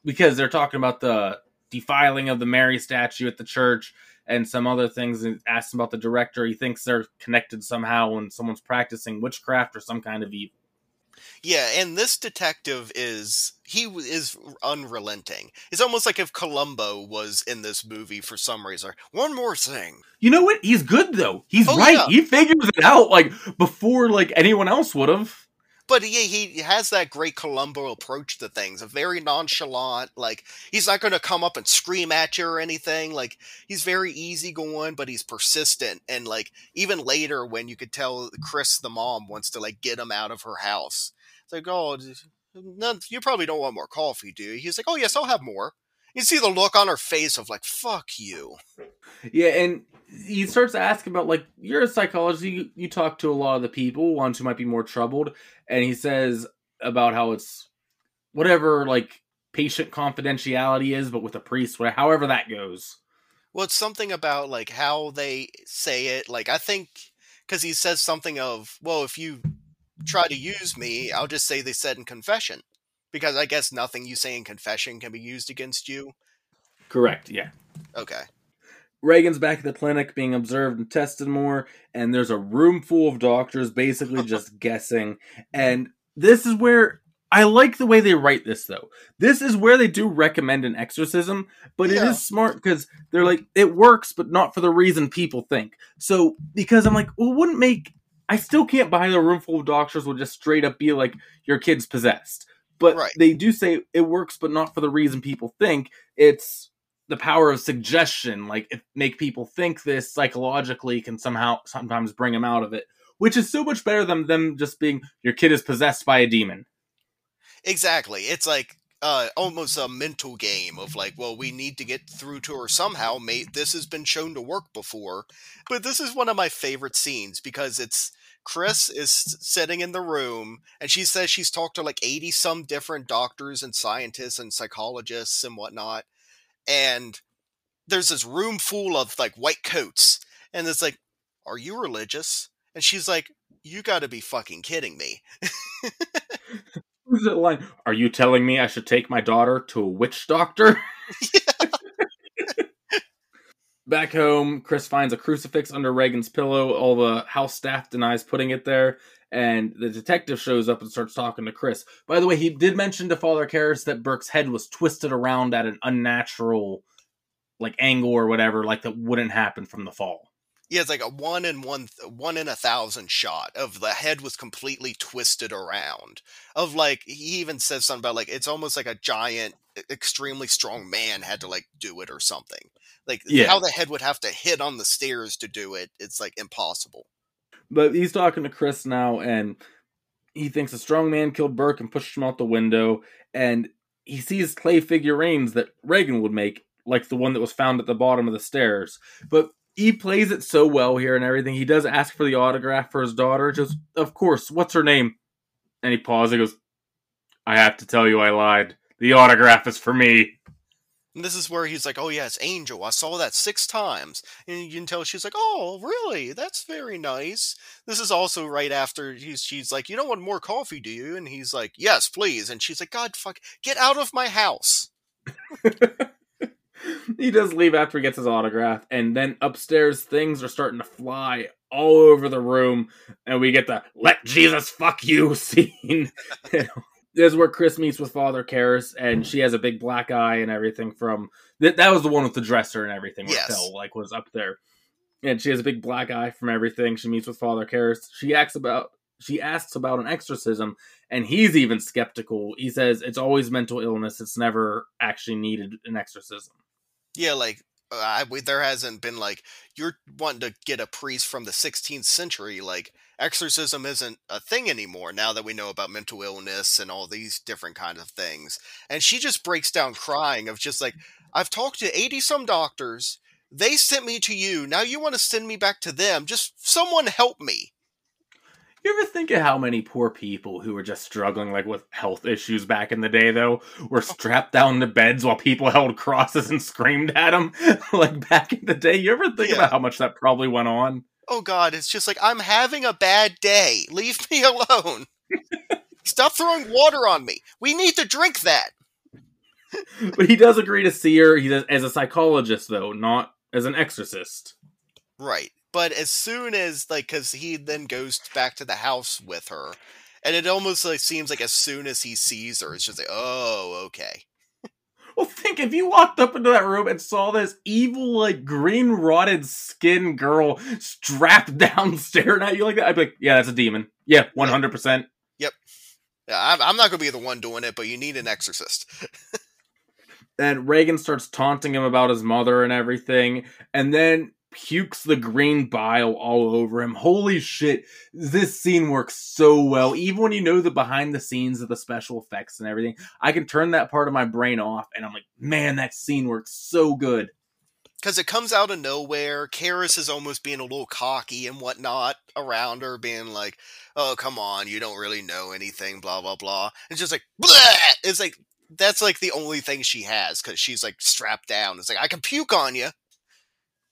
Because they're talking about the defiling of the Mary statue at the church and some other things and asks him about the director. He thinks they're connected somehow when someone's practicing witchcraft or some kind of evil. Yeah, and this detective is he is unrelenting. It's almost like if Columbo was in this movie for some reason. One more thing. You know what? He's good though. He's Oh, right. yeah. He figures it out like before like anyone else would have. But he he has that great Columbo approach to things, a very nonchalant, like he's not going to come up and scream at you or anything. Like he's very easygoing, but he's persistent. And like even later, when you could tell Chris, the mom, wants to like get him out of her house, it's like, oh, none, you probably don't want more coffee, do you? He's like, oh yes, I'll have more. You see the look on her face of like, fuck you. Yeah, and he starts to ask about like you're a psychologist. You, you talk to a lot of the people, ones who might be more troubled, and he says about how it's whatever like patient confidentiality is, but with a priest, whatever, however that goes. Well, it's something about like how they say it. Like I think because he says something of, well, if you try to use me, I'll just say they said in confession, because I guess nothing you say in confession can be used against you. Correct. Yeah. Okay. Regan's back at the clinic being observed and tested more, and there's a room full of doctors basically just guessing. And this is where I like the way they write this, though. This is where they do recommend an exorcism, but it Yeah. is smart because they're like, it works, but not for the reason people think. So, because I'm like, well, wouldn't make. I still can't buy the room full of doctors will just straight up be like, your kid's possessed. But Right. they do say it works, but not for the reason people think. It's the power of suggestion like make people think this psychologically can somehow sometimes bring them out of it which is so much better than them just being your kid is possessed by a demon Exactly. It's like uh, almost a mental game of like, well, we need to get through to her somehow. Mate, this has been shown to work before, but this is one of my favorite scenes because it's Chris is sitting in the room and she says she's talked to like eighty some different doctors and scientists and psychologists and whatnot, and there's this room full of like white coats, and it's like, are you religious? And she's like, you got to be fucking kidding me. Who's that line are you telling me i should take my daughter to a witch doctor back home chris finds a crucifix under regan's pillow all the house staff denies putting it there and the detective shows up and starts talking to chris by the way he did mention to father Karras that burke's head was twisted around at an unnatural like angle or whatever like that wouldn't happen from the fall Yeah, it's like a one in one, one in a thousand shot of the head was completely twisted around. Of like, he even says something about like it's almost like a giant, extremely strong man had to like do it or something. Like Yeah. how the head would have to hit on the stairs to do it. It's like impossible. But he's talking to Chris now, and he thinks a strong man killed Burke and pushed him out the window. And he sees clay figurines that Regan would make, like the one that was found at the bottom of the stairs. But he plays it so well here and everything. He does ask for the autograph for his daughter. Just, of course, what's her name? And he pauses. He goes, I have to tell you, I lied. The autograph is for me. And this is where he's like, "Oh yeah, it's Angel. I saw that six times." And you can tell she's like, "Oh, really? That's very nice." This is also right after he's she's like, "You don't want more coffee, do you?" And he's like, "Yes, please." And she's like, "God, fuck, get out of my house." he does leave after he gets his autograph, and then upstairs things are starting to fly all over the room, and we get the "Let Jesus fuck you" scene. this is where Chris meets with Father Karras, and she has a big black eye and everything. From that, that was the one with the dresser and everything. Yes. Phil like was up there, and she has a big black eye from everything. She meets with Father Karras. She asks about she asks about an exorcism, and he's even skeptical. He says it's always mental illness; it's never actually needed an exorcism. Yeah, like uh, I, we, there hasn't been like you're wanting to get a priest from the 16th century. Like exorcism isn't a thing anymore now that we know about mental illness and all these different kinds of things. And she just breaks down crying of just like I've talked to 80 some doctors. They sent me to you. Now you want to send me back to them. Just someone help me. You ever think of how many poor people who were just struggling like with health issues back in the day though were oh. strapped down to beds while people held crosses and screamed at them like back in the day? You ever think Yeah. about how much that probably went on? Oh god, it's just like I'm having a bad day. Leave me alone. Stop throwing water on me. We need to drink that. But he does agree to see her. He does as a psychologist though, not as an exorcist. Right. But as soon as like cuz he then goes back to the house with her and it almost like seems like as soon as he sees her it's just like oh okay. Well, think if you walked up into that room and saw this evil, like green rotted skin girl strapped down staring at you like that, I'd be like, yeah, that's a demon. Yeah, one hundred percent. Yep. Yeah, I'm, I'm not going to be the one doing it, but you need an exorcist. and Regan starts taunting him about his mother and everything, and then pukes the green bile all over him. Holy shit, this scene works so well. Even when you know the behind the scenes of the special effects and everything, I can turn that part of my brain off, and I'm like, man, that scene works so good. Because it comes out of nowhere. Karras is almost being a little cocky and whatnot around her, being like, oh, come on, you don't really know anything, blah, blah, blah. It's just like, Bleh! it's like, that's like the only thing she has because she's like strapped down. It's like, I can puke on you.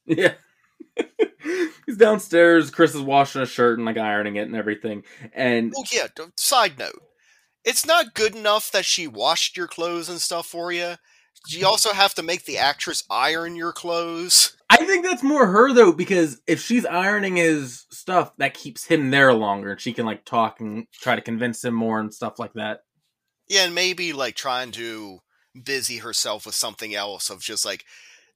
Yeah. He's downstairs. Chris is washing a shirt and like ironing it and everything. And Oh, yeah, side note. It's not good enough that she washed your clothes and stuff for you. You also have to make the actress iron your clothes. I think that's more her though, because if she's ironing his stuff, that keeps him there longer, and she can like talk and try to convince him more and stuff like that. Yeah, and maybe like trying to busy herself with something else of just like,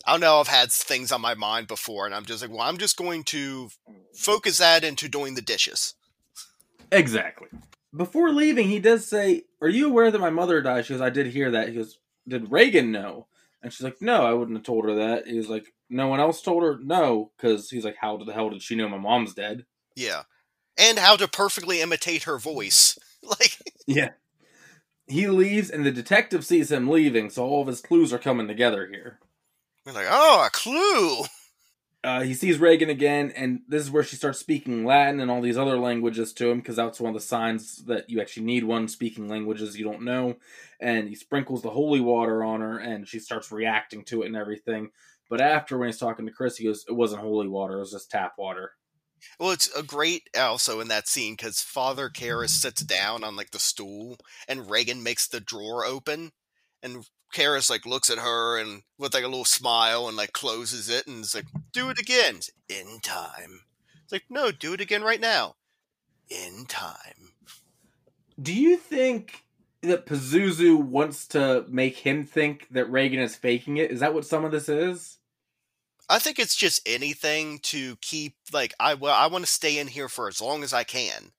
I don't know, I've had things on my mind before, and I'm just like, well, I'm just going to focus that into doing the dishes. Exactly. Before leaving, he does say, "Are you aware that my mother died?" She goes, "I did hear that." He goes, "Did Regan know?" And she's like, "No, I wouldn't have told her that." He was like, "No one else told her." No, because he's like, "How the hell did she know my mom's dead?" Yeah. And how to perfectly imitate her voice. Like, Yeah. He leaves, and the detective sees him leaving, so all of his clues are coming together here. We're like, oh, a clue. Uh, he sees Regan again, and this is where she starts speaking Latin and all these other languages to him because that's one of the signs that you actually need one speaking languages you don't know. And he sprinkles the holy water on her, and she starts reacting to it and everything. But after, when he's talking to Chris, he goes, It wasn't holy water, it was just tap water. Well, it's a great also in that scene because Father Karras sits down on like the stool, and Regan makes the drawer open, and Karras like looks at her and with like a little smile and like closes it and is like, "Do it again in time." It's like, no, do it again right now, in time. Do you think that Pazuzu wants to make him think that Regan is faking it? Is that what some of this is? I think it's just anything to keep like I well I want to stay in here for as long as I can.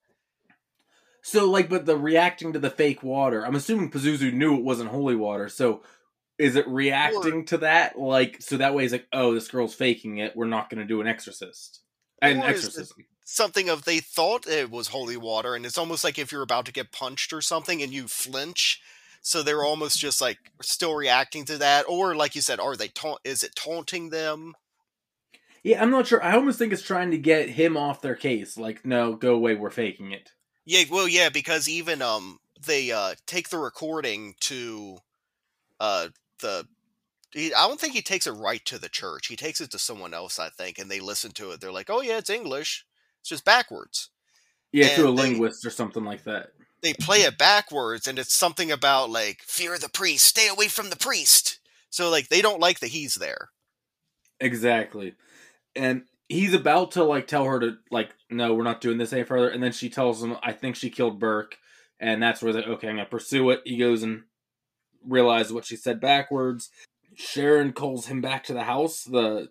So like, but the reacting to the fake water. I'm assuming Pazuzu knew it wasn't holy water. So is it reacting to that? Like, so that way he's like, oh, this girl's faking it. We're not going to do an exorcist. An Or exorcism. Something of they thought it was holy water, and it's almost like if you're about to get punched or something and you flinch. So they're almost just like still reacting to that, or like you said, are they taunt? Is it taunting them? Yeah, I'm not sure. I almost think it's trying to get him off their case. Like, no, go away. We're faking it. Yeah, well, yeah, because even um they uh take the recording to uh the he, I don't think he takes it right to the church. He takes it to someone else, I think, and they listen to it. They're like, "Oh yeah, it's English. It's just backwards." Yeah, to a And they- linguist or something like that. They play it backwards, and it's something about like fear the priest, stay away from the priest. So like they don't like that he's there. Exactly. And he's about to like tell her to like, no, we're not doing this any further. And then she tells him, I think she killed Burke. And that's where they're okay, I'm gonna pursue it. He goes and realizes what she said backwards. Sharon calls him back to the house, the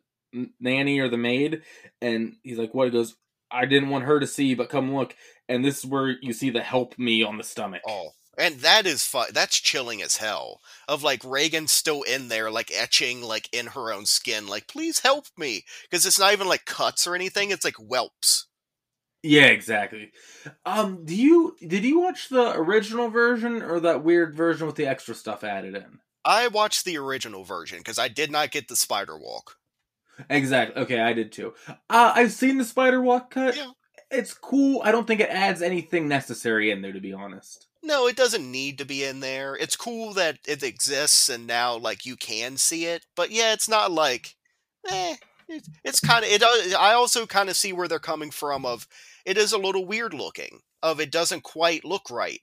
nanny or the maid, and he's like, What? He goes, I didn't want her to see, but come look. And this is where you see the help me on the stomach. Oh, and that is fu- That's chilling as hell. Of like Regan still in there, like etching, like in her own skin, like please help me, because it's not even like cuts or anything. It's like whelps. Yeah, exactly. Um, do you did you watch the original version or that weird version with the extra stuff added in? I watched the original version because I did not get the spider walk. Exactly. Okay, I did too. Uh, I've seen the spider walk cut. Yeah. It's cool. I don't think it adds anything necessary in there, to be honest. No, it doesn't need to be in there. It's cool that it exists and now like you can see it, but yeah, it's not like, eh. It, it's kind of it. I also kind of see where they're coming from. Of it is a little weird looking. Of it doesn't quite look right.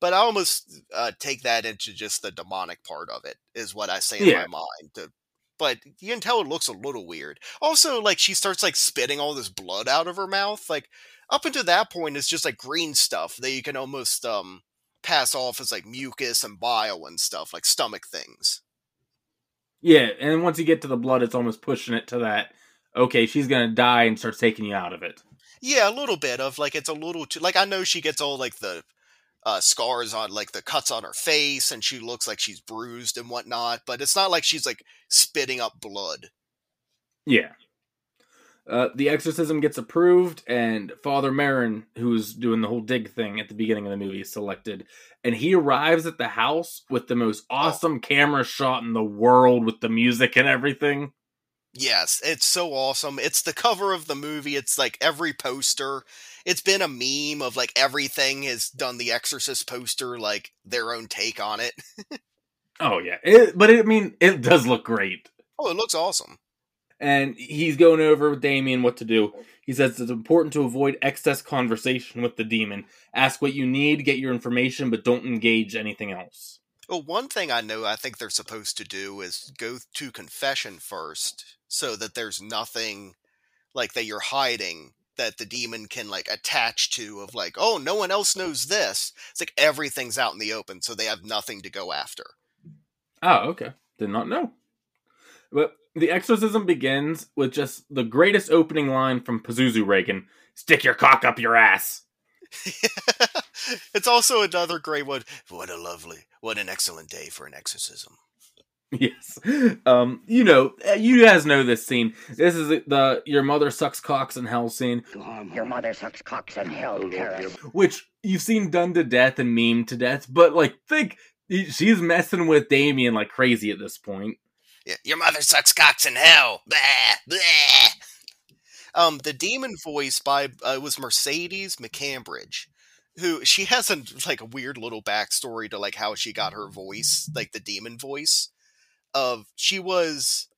But I almost uh, take that into just the demonic part of it is what I say in Yeah. my mind. The- but you can tell it looks a little weird. Also, like she starts like spitting all this blood out of her mouth. Like up until that point, it's just like green stuff that you can almost um pass off as like mucus and bile and stuff, like stomach things. Yeah, and once you get to the blood, it's almost pushing it to that. Okay, she's gonna die and starts taking you out of it. Yeah, a little bit of like it's a little too like I know she gets all like the uh, scars on like the cuts on her face and she looks like she's bruised and whatnot, but it's not like she's like spitting up blood. Yeah. Uh, the exorcism gets approved, and Father Merrin, who's doing the whole dig thing at the beginning of the movie, is selected. And he arrives at the house with the most awesome camera shot in the world with the music and everything. Yes, it's so awesome. It's the cover of the movie. It's like every poster. It's been a meme of like everything has done the Exorcist poster, like their own take on it. Oh, yeah. It, but it, I mean, it does look great. Oh, it looks awesome. And he's going over with Damien what to do. He says it's important to avoid excess conversation with the demon. Ask what you need, get your information, but don't engage anything else. Well, one thing I know I think they're supposed to do is go to confession first so that there's nothing like that you're hiding that the demon can like attach to of like, oh, no one else knows this. It's like everything's out in the open, so they have nothing to go after. Oh, okay. Did not know. But the exorcism begins with just the greatest opening line from Pazuzu Regan Stick your cock up your ass. it's also another great one. What a lovely, what an excellent day for an exorcism. Yes. Um, you know, you guys know this scene. This is the, the your mother sucks cocks in hell scene. Your mother sucks cocks in hell, Karras. which you've seen done to death and meme to death, but like think she's messing with Damien like crazy at this point. Your mother sucks cocks in hell. Blah, blah. Um, the demon voice by uh, was Mercedes McCambridge, who she has a like a weird little backstory to like how she got her voice, like the demon voice. Of she was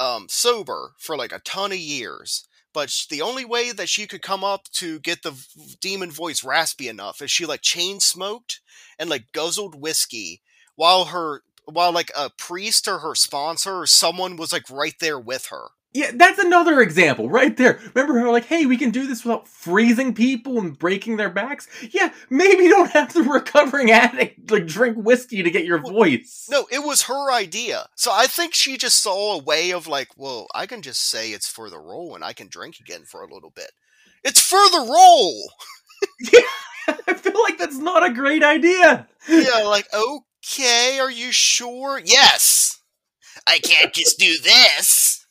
um sober for like a ton of years, but the only way that she could come up to get the demon voice raspy enough is she like chain smoked and like guzzled whiskey while her while like a priest or her sponsor or someone was like right there with her. Yeah, that's another example right there. Remember how like, hey, we can do this without freezing people and breaking their backs? Yeah, maybe you don't have the recovering addict like drink whiskey to get your voice. No, it was her idea. So I think she just saw a way of like, well, I can just say it's for the role and I can drink again for a little bit. It's for the role. yeah, I feel like that's not a great idea. Yeah, like, okay, are you sure? Yes. I can't just do this.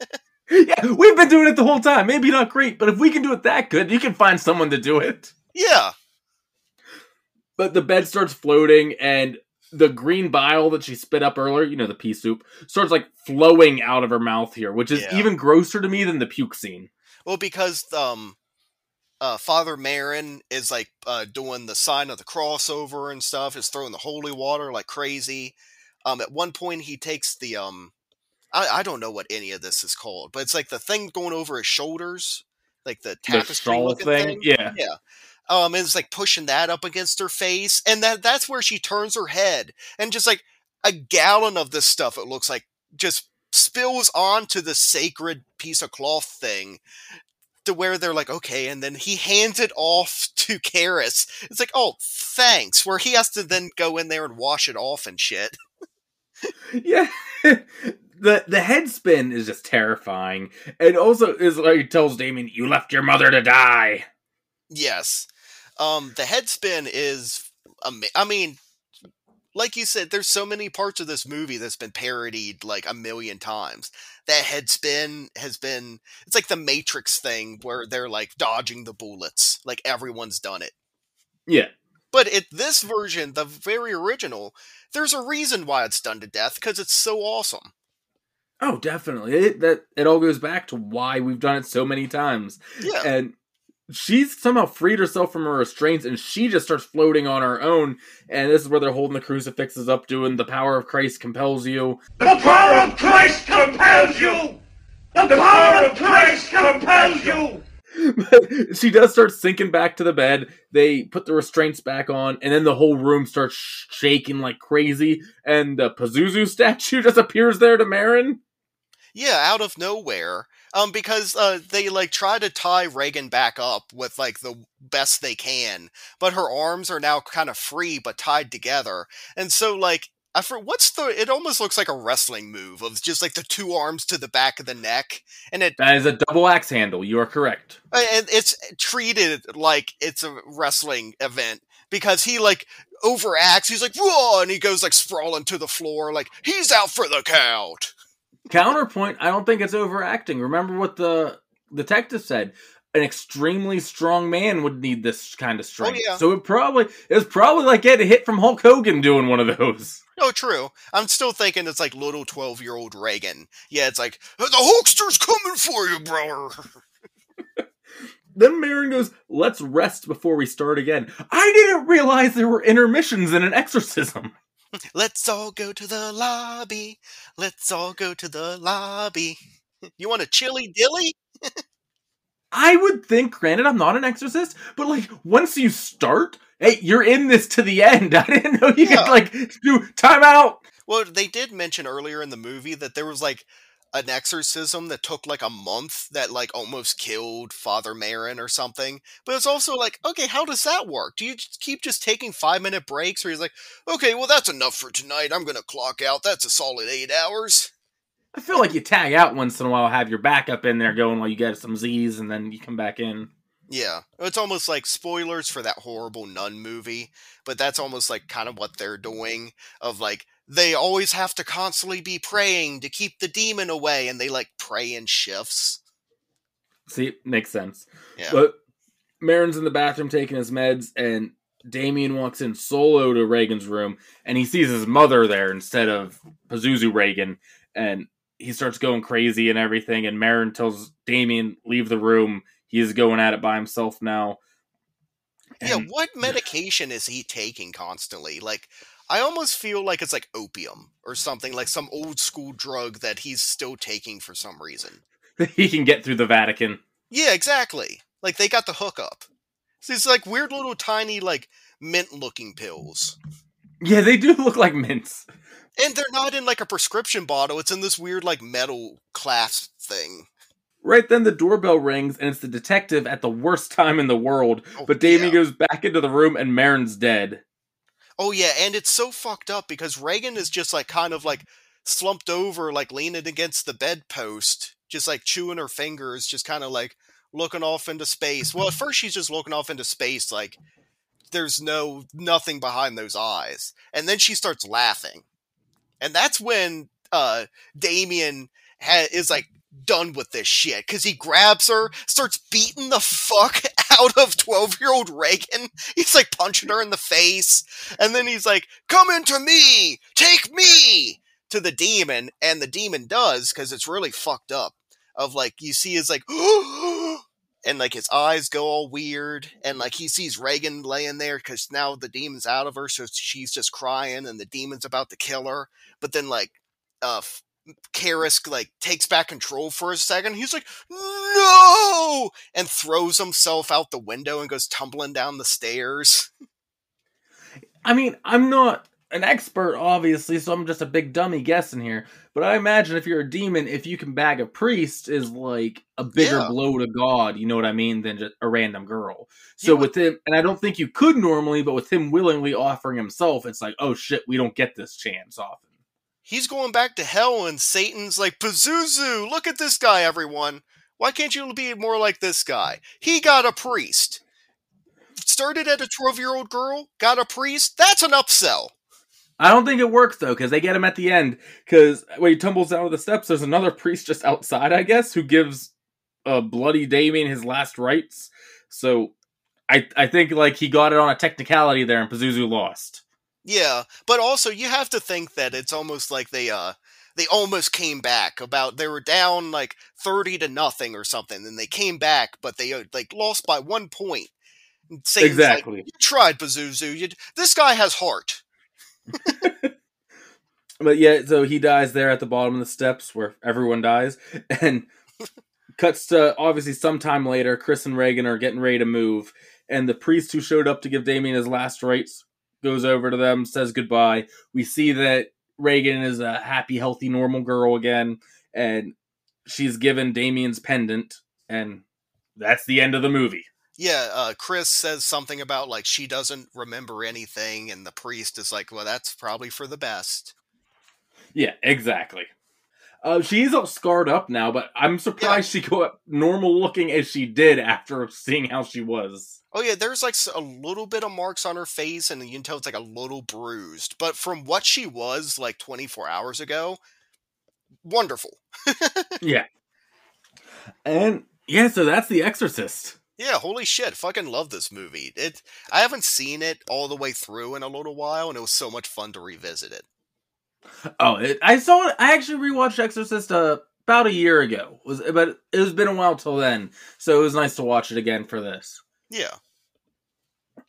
yeah, we've been doing it the whole time. Maybe not great, but if we can do it that good, you can find someone to do it. Yeah. But the bed starts floating, and the green bile that she spit up earlier, you know, the pea soup, starts like flowing out of her mouth here, which is Yeah. even grosser to me than the puke scene. Well, because um, uh, Father Merrin is like uh, doing the sign of the crossover and stuff, is throwing the holy water like crazy. Um, at one point, he takes the um, I, I don't know what any of this is called, but it's like the thing going over his shoulders, like the The tapestry looking thing. thing. Yeah. Yeah. Um, and it's like pushing that up against her face, and that that's where she turns her head, and just like a gallon of this stuff, it looks like just spills onto the sacred piece of cloth thing, to where they're like, okay, and then he hands it off to Karras. It's like, oh, thanks. Where he has to then go in there and wash it off and shit. Yeah. the the head spin is just terrifying. And also is like he tells Damien, You left your mother to die. Yes. Um, the head spin is, I mean, like you said, there's so many parts of this movie that's been parodied like a million times. That head spin has been, it's like the Matrix thing where they're like dodging the bullets. Like everyone's done it. Yeah. But it, this version, the very original, there's a reason why it's done to death because it's so awesome. Oh, definitely. It that it all goes back to why we've done it so many times. Yeah. And she's somehow freed herself from her restraints and she just starts floating on her own. And this is where they're holding the crucifixes up, doing the power of Christ compels you. The power of Christ compels you! The power of Christ compels you! But she does start sinking back to the bed. They put the restraints back on, and then the whole room starts shaking like crazy. And the Pazuzu statue just appears there to Merrin. Yeah, out of nowhere. Um, because uh, they like try to tie Regan back up with like the best they can, but her arms are now kind of free but tied together, and so like I for what's the? It almost looks like a wrestling move of just like the two arms to the back of the neck, and it That is a double axe handle. You are correct. and it's treated like it's a wrestling event because he like overacts. He's like whoa, and he goes like sprawling to the floor, like he's out for the count. Counterpoint, I don't think it's overacting. Remember what the detective said. An extremely strong man would need this kind of oh, strength. yeah. So it probably it was probably like getting a hit from Hulk Hogan doing one of those. Oh, true. I'm still thinking it's like little 12 year old Regan. Yeah, it's like, the Hulkster's coming for you, brother. Then Merrin goes, "Let's rest before we start again." I didn't realize there were intermissions in an exorcism. Let's all go to the lobby. Let's all go to the lobby. You want a chili dilly? I would think, granted, I'm not an exorcist, but like once you start, hey, you're in this to the end. I didn't know you Yeah. could like do time out. Well, they did mention earlier in the movie that there was like an exorcism that took like a month that like almost killed Father Merrin or something. But it's also like, okay, how does that work? Do you just keep just taking five minute breaks where he's like, okay, well, that's enough for tonight. I'm going to clock out. That's a solid eight hours. I feel like you tag out once in a while, have your backup in there going while you get some Z's, and then you come back in. Yeah, it's almost like spoilers for that horrible nun movie, but that's almost like kind of what they're doing of like they always have to constantly be praying to keep the demon away and they like pray in shifts. See, makes sense. Yeah. But Merrin's in the bathroom taking his meds, and Damien walks in solo to Regan's room, and he sees his mother there instead of Pazuzu Regan, and he starts going crazy and everything. And Merrin tells Damien, "Leave the room. He is going at it by himself now." yeah, what medication is he taking constantly? Like I almost feel like it's like opium or something like some old school drug that he's still taking for some reason. he can get through the Vatican. Yeah, exactly. Like they got the hookup. So it's like weird little tiny like mint looking pills. Yeah, they do look like mints. And they're not in like a prescription bottle, it's in this weird like metal clasp thing. Right then, the doorbell rings, and it's the detective at the worst time in the world. Oh, but Damien yeah. goes back into the room, and Merrin's dead. Oh yeah, and it's so fucked up because Regan is just like kind of like slumped over, like leaning against the bedpost, just like chewing her fingers, just kind of like looking off into space. Well, at first she's just looking off into space, like there's no nothing behind those eyes, and then she starts laughing, and that's when uh Damien ha- is like done with this shit because he grabs her, starts beating the fuck out of 12 year old Regan. He's like punching her in the face. And then he's like, Come into me! Take me! To the demon. And the demon does because it's really fucked up. Of like, you see his like, and like his eyes go all weird. And like he sees Regan laying there because now the demon's out of her. So she's just crying and the demon's about to kill her. But then like, uh, Karras like takes back control for a second. He's like, "No!" and throws himself out the window and goes tumbling down the stairs. I mean, I'm not an expert, obviously, so I'm just a big dummy guessing here. But I imagine if you're a demon, if you can bag a priest, is like a bigger Yeah. blow to God. You know what I mean? Than just a random girl. So Yeah. with him, and I don't think you could normally, but with him willingly offering himself, it's like, oh shit, we don't get this chance often. He's going back to hell, and Satan's like, Pazuzu, look at this guy, everyone. Why can't you be more like this guy? He got a priest. Started at a 12 year old girl, got a priest. That's an upsell. I don't think it works though, because they get him at the end. Because when he tumbles down the steps, there's another priest just outside, I guess, who gives uh, bloody Damien his last rites. So I I think like he got it on a technicality there, and Pazuzu lost. Yeah, but also you have to think that it's almost like they uh they almost came back about they were down like 30 to nothing or something and they came back but they uh, like lost by 1 point. Satan's like, exactly. you tried Pazuzu. You this guy has heart. But yeah, so he dies there at the bottom of the steps where everyone dies, and cuts to obviously sometime later. Chris and Regan are getting ready to move, and the priest who showed up to give Damien his last rites goes over to them, says goodbye. We see that Regan is a happy, healthy, normal girl again, and she's given Damien's pendant, and that's the end of the movie. Yeah, uh Chris says something about like she doesn't remember anything and the priest is like, "Well, that's probably for the best." Yeah, exactly. Uh, she's all scarred up now, but I'm surprised she got normal looking as she did after seeing how she was. Oh yeah, there's like a little bit of marks on her face, and you can tell it's like a little bruised. But from what she was like 24 hours ago, wonderful. Yeah. And yeah, so that's The Exorcist. Yeah, holy shit, fucking love this movie. It I haven't seen it all the way through in a little while, and it was so much fun to revisit it. Oh, it, I saw it. I actually rewatched Exorcist uh, about a year ago. Was but it has been a while till then, so it was nice to watch it again for this. Yeah.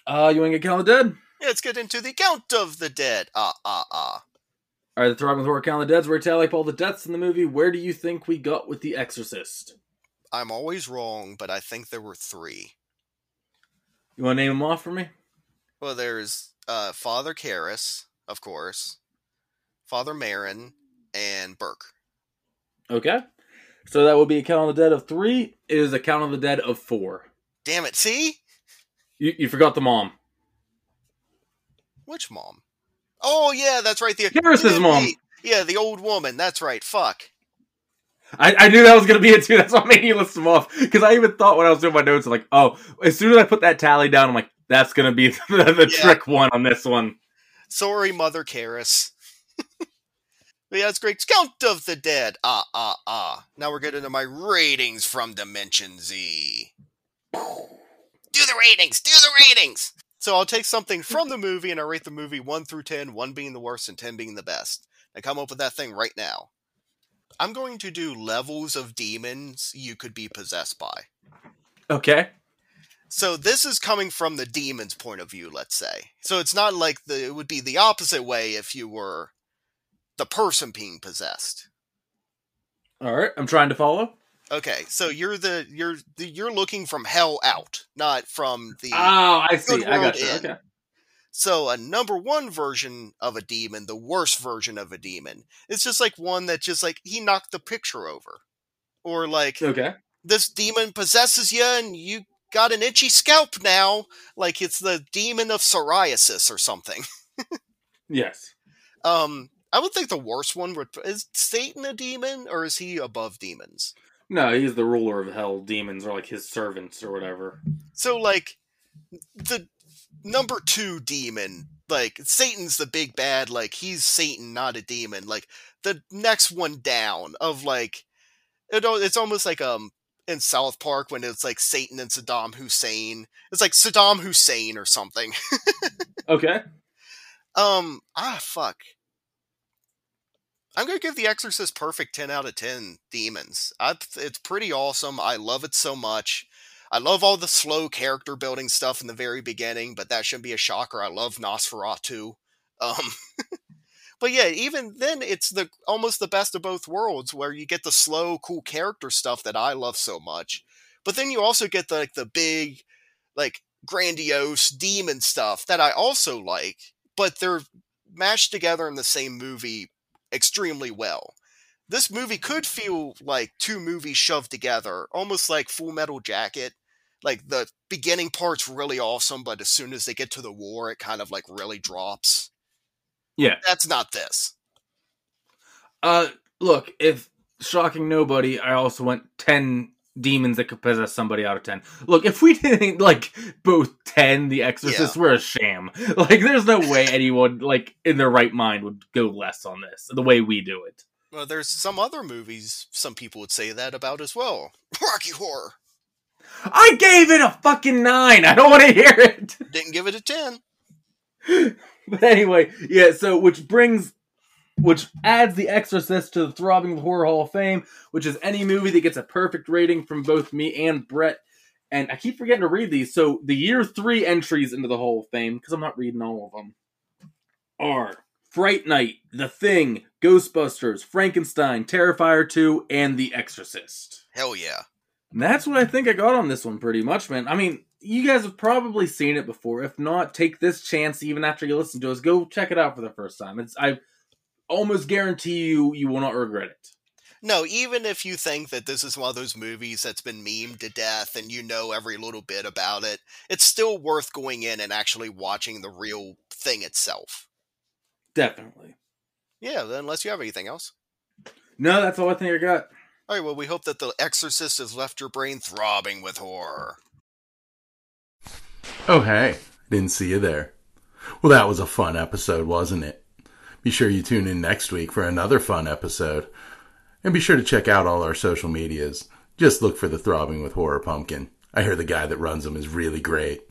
Uh, you want to get Count of the Dead? Yeah, let's get into the Count of the Dead. Ah, ah, ah. All right, the Throbbing Horror Count of the Dead's where we tally up all the deaths in the movie. Where do you think we got with The Exorcist? I'm always wrong, but I think there were three. You want to name them off for me? Well, there's uh, Father Karras, of course, Father Merrin, and Burke. Okay. So that would be a Count of the Dead of three. It is a Count of the Dead of four. Damn it, see? You, you forgot the mom. Which mom? Oh, yeah, that's right. The yeah, mom. the- Yeah, the old woman. That's right. Fuck. I, I knew that was gonna be it too. That's what made you list them off. Because I even thought when I was doing my notes, like, oh, as soon as I put that tally down, I'm like, that's gonna be the, the Yeah. trick one on this one. Sorry, Mother but yeah, it's great. Count of the Dead. Ah, ah, ah. Now we're getting to my ratings from Dimension Z. Do the ratings! Do the ratings! So I'll take something from the movie and I rate the movie 1 through 10, 1 being the worst and 10 being the best. I come up with that thing right now. I'm going to do levels of demons you could be possessed by. Okay. So this is coming from the demon's point of view, let's say. So it's not like the it would be the opposite way if you were the person being possessed. All right. I'm trying to follow. Okay, so you're the you're the, you're looking from hell out, not from the Oh, I see. I got you. in. Okay. So a number one version of a demon, the worst version of a demon, it's just like one that just like he knocked the picture over, or like Okay. this demon possesses you and you got an itchy scalp now, like it's the demon of psoriasis or something. Yes. Um, I would think the worst one would is Satan a demon or is he above demons? No, he's the ruler of hell. Demons are like his servants or whatever. So like the number two demon, like Satan's the big bad, like he's Satan, not a demon. Like the next one down of like it, it's almost like um in South Park when it's like Satan and Saddam Hussein. It's like Saddam Hussein or something. Okay. Um, ah, fuck. I'm gonna give The Exorcist perfect 10 out of 10 demons. I, it's pretty awesome. I love it so much. I love all the slow character building stuff in the very beginning, but that shouldn't be a shocker. I love Nosferatu. Um, but yeah, even then, it's the almost the best of both worlds, where you get the slow, cool character stuff that I love so much, but then you also get the like the big, like grandiose demon stuff that I also like, but they're mashed together in the same movie extremely well. This movie could feel like two movies shoved together, almost like Full Metal Jacket. Like the beginning part's really awesome, but as soon as they get to the war, it kind of like really drops. Yeah. That's not this. Uh, look, if shocking nobody, I also went ten demons that could possess somebody out of ten. Look, if we didn't like both ten The Exorcist, we're a sham. Like, there's no way anyone like in their right mind would go less on this the way we do it. Well, there's some other movies some people would say that about as well. Rocky Horror. I gave it a fucking nine. I don't want to hear it. Didn't give it a 10. But anyway, yeah, so which brings which adds The Exorcist to the Throbbing Horror Hall of Fame, which is any movie that gets a perfect rating from both me and Brett. And I keep forgetting to read these. So the year three entries into the Hall of Fame, because I'm not reading all of them, are Fright Night, The Thing, Ghostbusters, Frankenstein, Terrifier 2, and The Exorcist. Hell yeah. And that's what I think I got on this one pretty much, man. I mean, you guys have probably seen it before. If not, take this chance even after you listen to us. Go check it out for the first time. It's I almost guarantee you you will not regret it. No, even if you think that this is one of those movies that's been memed to death and you know every little bit about it, it's still worth going in and actually watching the real thing itself. Definitely. Yeah, then unless you have anything else. No, that's all I think I got. All right, well, we hope that The Exorcist has left your brain throbbing with horror. Oh, hey, didn't see you there. Well, that was a fun episode, wasn't it? Be sure you tune in next week for another fun episode. And be sure to check out all our social medias. Just look for the Throbbing with Horror Pumpkin. I hear the guy that runs them is really great.